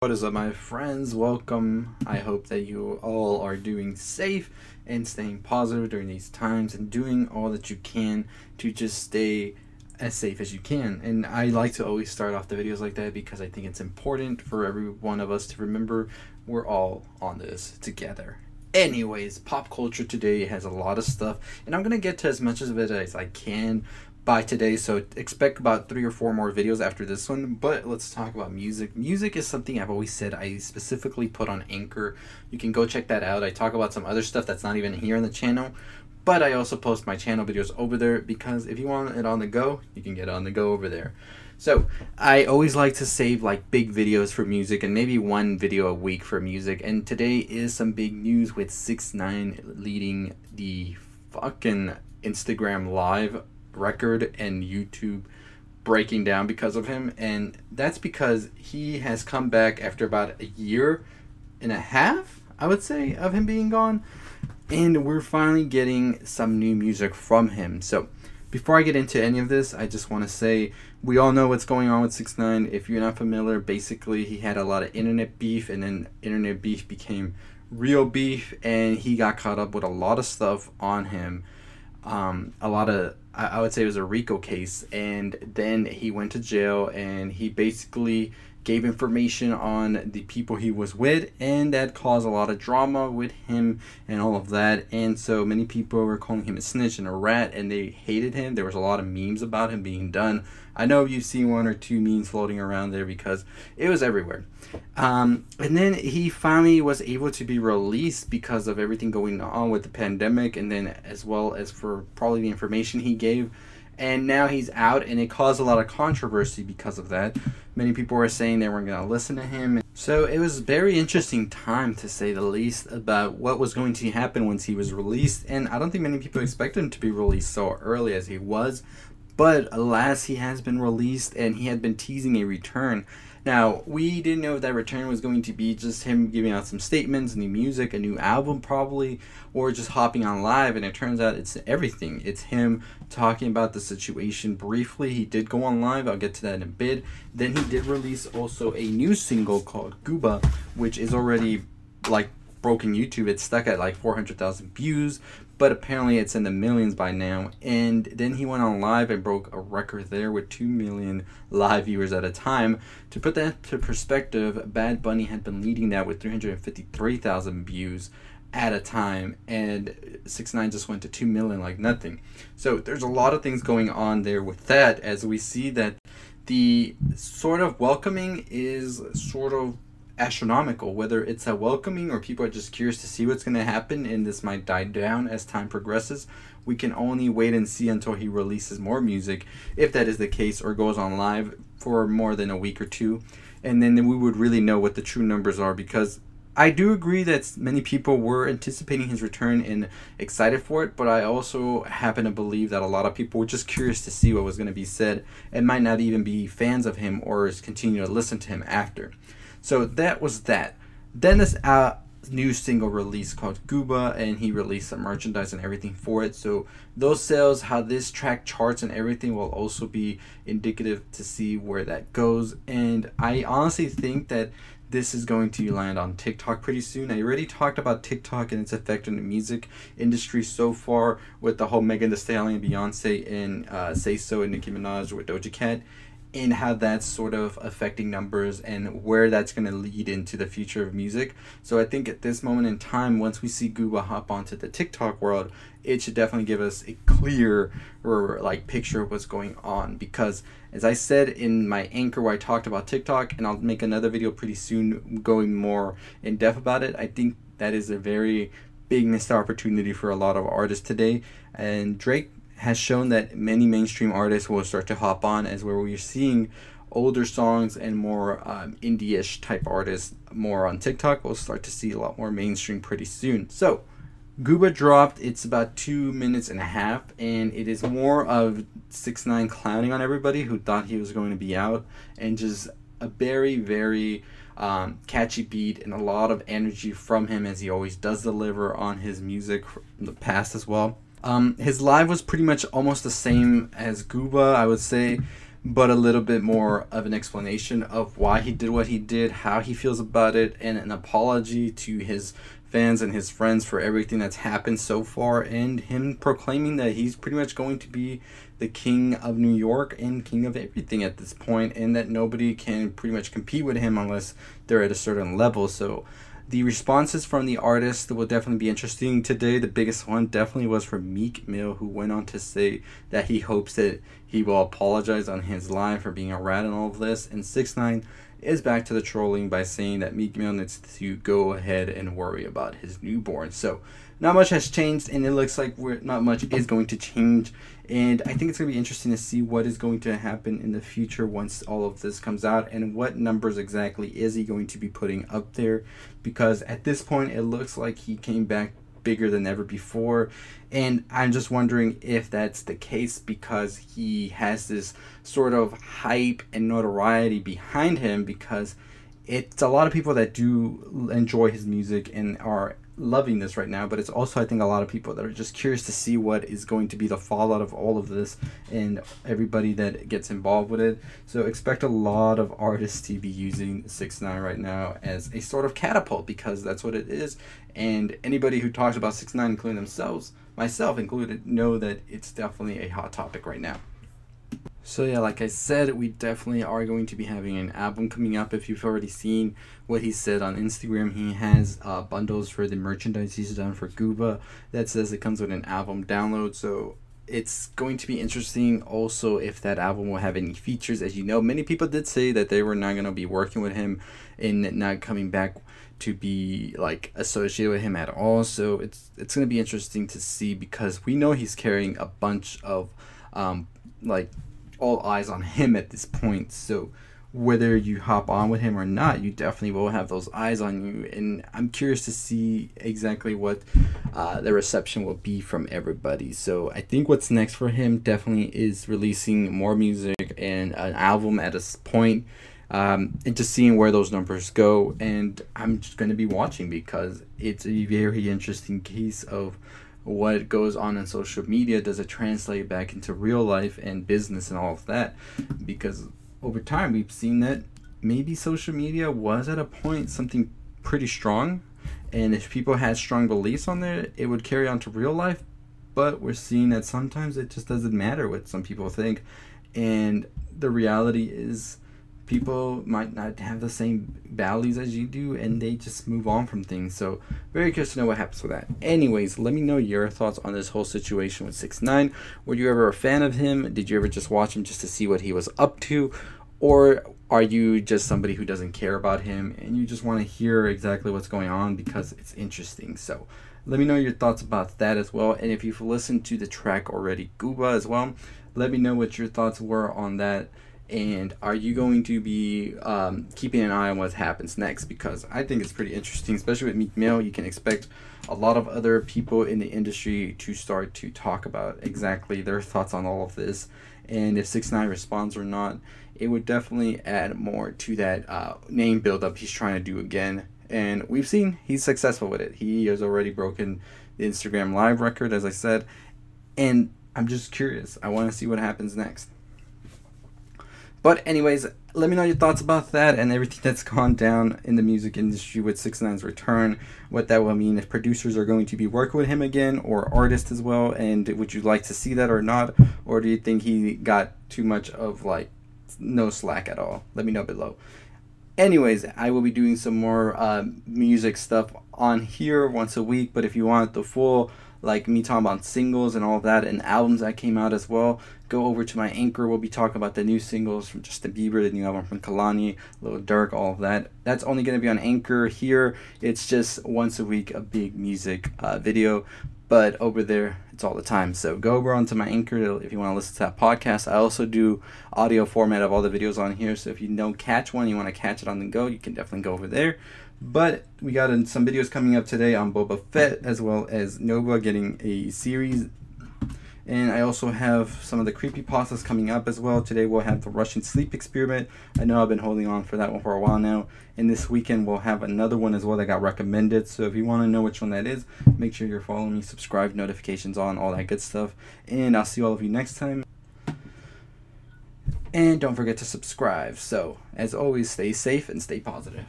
What is up, my friends? Welcome. I hope that you all are doing safe and staying positive during these times and doing all that you can to just stay as safe as you can. And I like to always start off the videos like that because I think it's important for every one of us to remember we're all on this together. Anyways, pop culture today has a lot of stuff, and I'm gonna get to as much of it as I can by today. So expect about three or four more videos after this one. But let's talk about music. Music is something I've always said I specifically put on Anchor. You can go check that out. I talk about some other stuff that's not even here on the channel. But I also post my channel videos over there because if you want it on the go, you can get it on the go over there. So I always like to save like big videos for music and maybe one video a week for music. And today is some big news with Six Nine leading the fucking Instagram live record and YouTube breaking down because of him. And that's because he has come back after about a year and a half, I would say, of him being gone. And we're finally getting some new music from him. So before I get into any of this, I just want to say we all know what's going on with 6 9 If you're not familiar, basically he had a lot of internet beef, and then internet beef became real beef, and he got caught up with a lot of stuff on him. Um, a lot of I, would say it was a RICO case, and then he went to jail, and he basically gave information on the people he was with, and that caused a lot of drama with him and all of that. And so many people were calling him a snitch and a rat, and they hated him. There was a lot of memes about him being done. I know you've seen one or two memes floating around there because it was everywhere. Um, and then he finally was able to be released because of everything going on with the pandemic, and then as well as for probably the information he gave. And now he's out, and it caused a lot of controversy because of that. Many people were saying they weren't going to listen to him. So it was a very interesting time, to say the least, about what was going to happen once he was released. And I don't think many people expected him to be released so early as he was. But alas, he has been released, and he had been teasing a return. Now, we didn't know if that return was going to be just him giving out some statements, new music, a new album probably, or just hopping on live, and it turns out it's everything. It's him talking about the situation briefly. He did go on live, I'll get to that in a bit. Then he did release also a new single called Gooba, which is already like broken YouTube. It's stuck at like 400,000 views, but apparently it's in the millions by now. And then he went on live and broke a record there with 2 million live viewers at a time. To put that to perspective, Bad Bunny had been leading that with 353,000 views at a time and 6 9 just went to 2 million like nothing so there's a lot of things going on there with that as we see that the sort of welcoming is sort of astronomical. Whether it's a welcoming or people are just curious to see what's going to happen and this might die down as time progresses, we can only wait and see until he releases more music, if that is the case, or goes on live for more than a week or two. And then we would really know what the true numbers are because I do agree that many people were anticipating his return and excited for it, but I also happen to believe that a lot of people were just curious to see what was going to be said and might not even be fans of him or continue to listen to him after. So that was that. Then this uh, new single release called Gooba, and he released some merchandise and everything for it. So those sales, how this track charts and everything will also be indicative to see where that goes. And I honestly think that this is going to land on TikTok pretty soon. I already talked about TikTok and its effect on the music industry so far with the whole Megan Thee Stallion, Beyonce, and uh, Say So and Nicki Minaj with Doja Cat in how that's sort of affecting numbers and where that's going to lead into the future of music. So I think at this moment in time, once we see Gooba hop onto the TikTok world, it should definitely give us a clear or like picture of what's going on. Because as I said in my anchor where I talked about TikTok, and I'll make another video pretty soon going more in depth about it, I think that is a very big missed opportunity for a lot of artists today. And Drake has shown that many mainstream artists will start to hop on as where we're seeing older songs and more um, indie-ish type artists more on TikTok. We'll start to see a lot more mainstream pretty soon. So, Gooba dropped. It's about two minutes and a half, and it is more of six nine clowning on everybody who thought he was going to be out, and just a very very um, catchy beat and a lot of energy from him as he always does deliver on his music from the past as well. Um, his live was pretty much almost the same as Gooba, I would say. but a little bit more of an explanation of why he did what he did, how he feels about it, and an apology to his fans and his friends for everything that's happened so far, and him proclaiming that he's pretty much going to be the king of New York and king of everything at this point, and that nobody can pretty much compete with him unless they're at a certain level. So the responses from the artists will definitely be interesting today. The biggest one definitely was from Meek Mill, who went on to say that he hopes that he will apologize on his live for being a rat and all of this. And Six Nine is back to the trolling by saying that Meek Mill needs to go ahead and worry about his newborn. So not much has changed, and it looks like we're not much is going to change. And I think it's going to be interesting to see what is going to happen in the future once all of this comes out and what numbers exactly is he going to be putting up there. Because at this point, it looks like he came back bigger than ever before. And I'm just wondering if that's the case because he has this sort of hype and notoriety behind him because it's a lot of people that do enjoy his music and are loving this right now, but it's also I think a lot of people that are just curious to see what is going to be the fallout of all of this and everybody that gets involved with it. So expect a lot of artists to be using Six Nine right now as a sort of catapult because that's what it is. And anybody who talks about Six Nine, including themselves, myself included, know that it's definitely a hot topic right now. So yeah, like I said, we definitely are going to be having an album coming up. If you've already seen what he said on Instagram, he has uh, bundles for the merchandise he's done for Gooba that says it comes with an album download. So it's going to be interesting also if that album will have any features. As you know, many people did say that they were not going to be working with him and not coming back to be like associated with him at all. So it's it's going to be interesting to see because we know he's carrying a bunch of um, like all eyes on him at this point. So whether you hop on with him or not, you definitely will have those eyes on you. And I'm curious to see exactly what uh, the reception will be from everybody. So I think what's next for him definitely is releasing more music and an album at a point. Um, and just seeing where those numbers go. And I'm just going to be watching because it's a very interesting case of what goes on in social media does it translate back into real life and business and all of that? Because over time we've seen that maybe social media was at a point something pretty strong and if people had strong beliefs on there it would carry on to real life but we're seeing that sometimes it just doesn't matter what some people think and the reality is people might not have the same values as you do and they just move on from things. So very curious to know what happens with that. Anyways let me know your thoughts on this whole situation with 6 9 were you ever a fan of him? Did you ever just watch him just to see what he was up to? Or are you just somebody who doesn't care about him and you just want to hear exactly what's going on because it's interesting? So let me know your thoughts about that as well. And if you've listened to the track already gooba as well let me know what your thoughts were on that and are you going to be um, keeping an eye on what happens next? Because i think it's pretty interesting especially with meek mill. You can expect a lot of other people in the industry to start to talk about exactly their thoughts on all of this. And if 6 9 responds or not it would definitely add more to that uh, name buildup he's trying to do again. And we've seen he's successful with it. He has already broken the instagram live record as i said. And i'm just curious. I want to see what happens next but anyways, let me know your thoughts about that and everything that's gone down in the music industry with Six Nine's return. What that will mean if producers are going to be working with him again or artists as well, and would you like to see that or not, or do you think he got too much of like no slack at all? Let me know below. Anyways, I will be doing some more uh, music stuff on here once a week. But if you want the full like me talking about singles and all that and albums that came out as well, go over to my anchor. We'll be talking about the new singles from Justin Bieber, the new album from Kehlani, Lil Durk, all of that. That's only going to be on Anchor. Here, it's just once a week a big music uh, video, but over there, it's all the time. So go over onto my Anchor if you want to listen to that podcast. I also do audio format of all the videos on here. So if you don't catch one, you want to catch it on the go, you can definitely go over there. But we got some videos coming up today on Boba Fett as well as Nova getting a series. And I also have some of the creepy pastas coming up as well. Today we'll have the Russian sleep experiment. I know I've been holding on for that one for a while now. And this weekend we'll have another one as well that got recommended. So if you want to know which one that is, make sure you're following me, subscribe, notifications on, all that good stuff. And I'll see all of you next time. And don't forget to subscribe. So, as always, stay safe and stay positive.